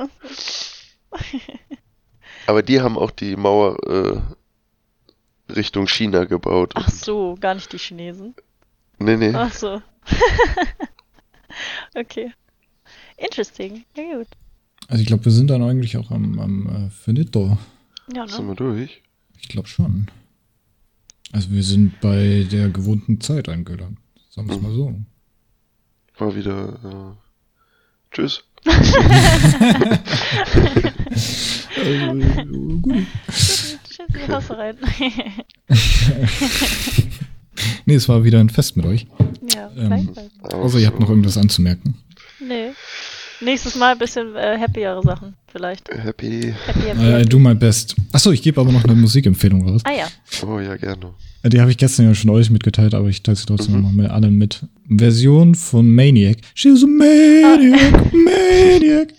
Aber die haben auch die Mauer äh, Richtung China gebaut.
Ach so, gar nicht die Chinesen.
Nee, nee.
Ach so. okay. Interesting. Ja, gut.
Also ich glaube, wir sind dann eigentlich auch am, am äh, Finito.
Ja,
Sind
ne?
wir durch?
Ich glaube schon. Also wir sind bei der gewohnten Zeit angelangt. Sagen wir es mal so.
War wieder. Äh, tschüss. (laughs)
Äh, gut.
Tschüss, haust rein. (laughs)
Nee, es war wieder ein Fest mit euch.
ja,
Ähm. Außer ihr habt noch irgendwas anzumerken.
Nee. Nächstes Mal ein bisschen äh, happiere Sachen, vielleicht.
Happy.
Happy, happy,
Äh,
happy.
do my best. Achso, ich gebe aber noch eine Musikempfehlung raus.
Ah ja.
Oh ja, gerne.
Äh, Die habe ich gestern ja schon euch mitgeteilt, aber ich teile sie trotzdem
Mhm.
noch mal mit allen mit. Version von Maniac. She's a Maniac, Maniac.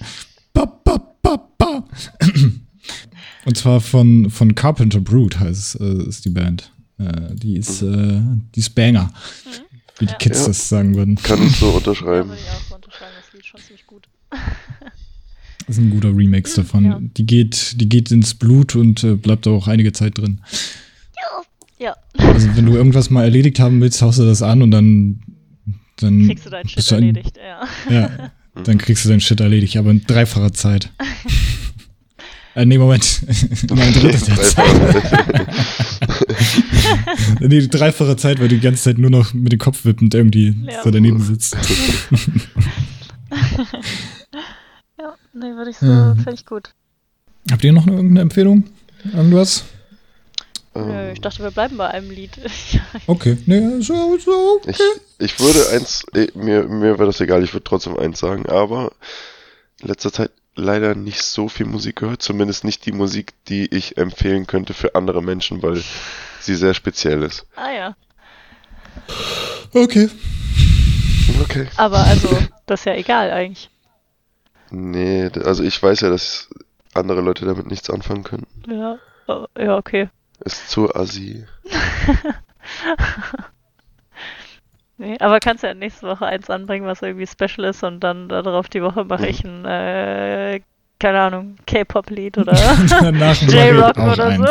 Ba, ba, ba, ba. (clears throat) Und zwar von, von Carpenter Brute heißt äh, ist die Band. Äh, die ist, äh, die ist Banger. Wie die
Ja.
Kids
Ja.
das sagen würden.
Kann ich so
Ja,
unterschreiben.
würde ich auch so unterschreiben, das Lied schon ziemlich. (laughs)
Das ist ein guter Remix davon.
ja.
Die geht, die geht ins Blut und äh, bleibt auch einige Zeit drin.
Ja.
Also wenn du irgendwas mal erledigt haben willst, haust du das an und dann. dann
Kriegst du deinen Shit
ein-
erledigt, ja.
Ja, dann kriegst du deinen Shit erledigt, aber in dreifacher Zeit. (laughs) äh, nee, Moment. (laughs) Immer in dritter Zeit. nee, dreifache Zeit, weil du die ganze Zeit nur noch mit dem Kopf wippend irgendwie
Ja.
so daneben sitzt.
Nee, würde ich so,
Ja.
finde ich gut.
Habt ihr noch eine, irgendeine Empfehlung? Irgendwas?
Nö,
Ähm,
ich dachte, wir bleiben bei einem Lied. (laughs)
Okay. Nee, so, so.
ich, ich würde eins, mir, mir wäre das egal, ich würde trotzdem eins sagen, aber in letzter Zeit leider nicht so viel Musik gehört, zumindest nicht die Musik, die ich empfehlen könnte für andere Menschen, weil sie sehr speziell ist.
ah ja.
Okay.
Okay.
Aber also, das ist ja egal eigentlich.
Nee, also ich weiß ja, dass andere Leute damit nichts anfangen können.
Ja, oh, ja, okay.
Ist zu assi. (laughs)
Nee, aber kannst ja nächste Woche eins anbringen, was irgendwie special ist und dann darauf die Woche mache ich ein, äh, keine Ahnung, K-Pop-Lied (laughs) oder (laughs) J-Rock oder so.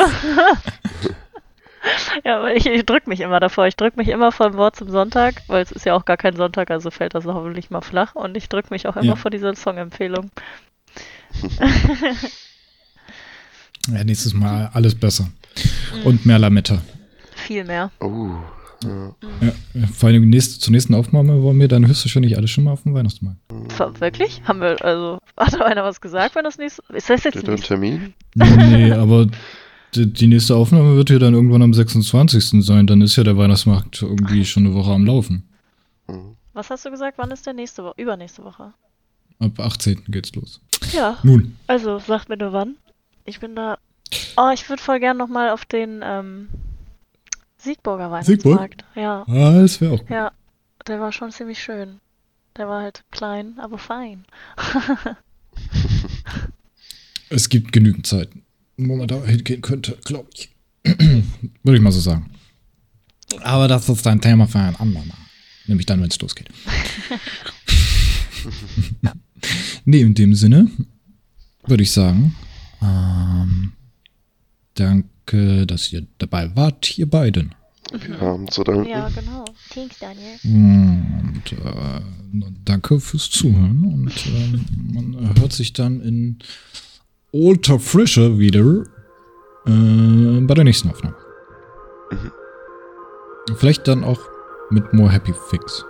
(laughs) ja, weil ich, ich drück mich immer davor. Ich drück mich immer vom Wort zum Sonntag, weil es ist ja auch gar kein Sonntag, also fällt das hoffentlich mal flach. Und ich drück mich auch immer
Ja.
vor dieser Songempfehlung. (laughs)
Ja, nächstes Mal alles besser.
Mhm.
Und mehr Lametta.
Viel mehr.
Oh. Ja.
Ja, vor allem nächste, zur nächsten Aufnahme wollen wir dann höchstwahrscheinlich alle schon mal auf dem Weihnachtsmarkt.
Ver- Wirklich? Haben wir, also, (laughs) hat da einer was gesagt, wenn das nächste. Ist das jetzt
Steht ein? Termin?
Nee, aber die, die nächste Aufnahme wird ja dann irgendwann am 26. sein. Dann ist ja der Weihnachtsmarkt irgendwie schon eine Woche am Laufen.
Hm.
Was hast du gesagt? Wann ist der nächste Woche? Übernächste Woche.
Ab 18. geht's los.
Ja,
Nun,
also sagt mir nur wann. Ich bin da. Oh, ich würde voll gern nochmal auf den ähm, Siegburger
Siegburg?
Weihnachtsmarkt. Ja,
ah, das wäre auch gut.
ja. Der war schon ziemlich schön. Der war halt klein, aber fein. (laughs)
Es gibt genügend Zeit, wo man da hingehen könnte, glaube ich. (clears throat) Würde ich mal so sagen. Aber das ist ein Thema für ein andermal. Nämlich dann, wenn es losgeht. (laughs) nee, in dem Sinne würde ich sagen, ähm, danke, dass ihr dabei wart, ihr beiden.
Wir haben zu danken.
Ja, genau. Thanks, Daniel.
Und äh, danke fürs Zuhören. Und ähm, man hört sich dann in alter Frische wieder äh, bei der nächsten Aufnahme. Vielleicht dann auch mit More Happy Fix.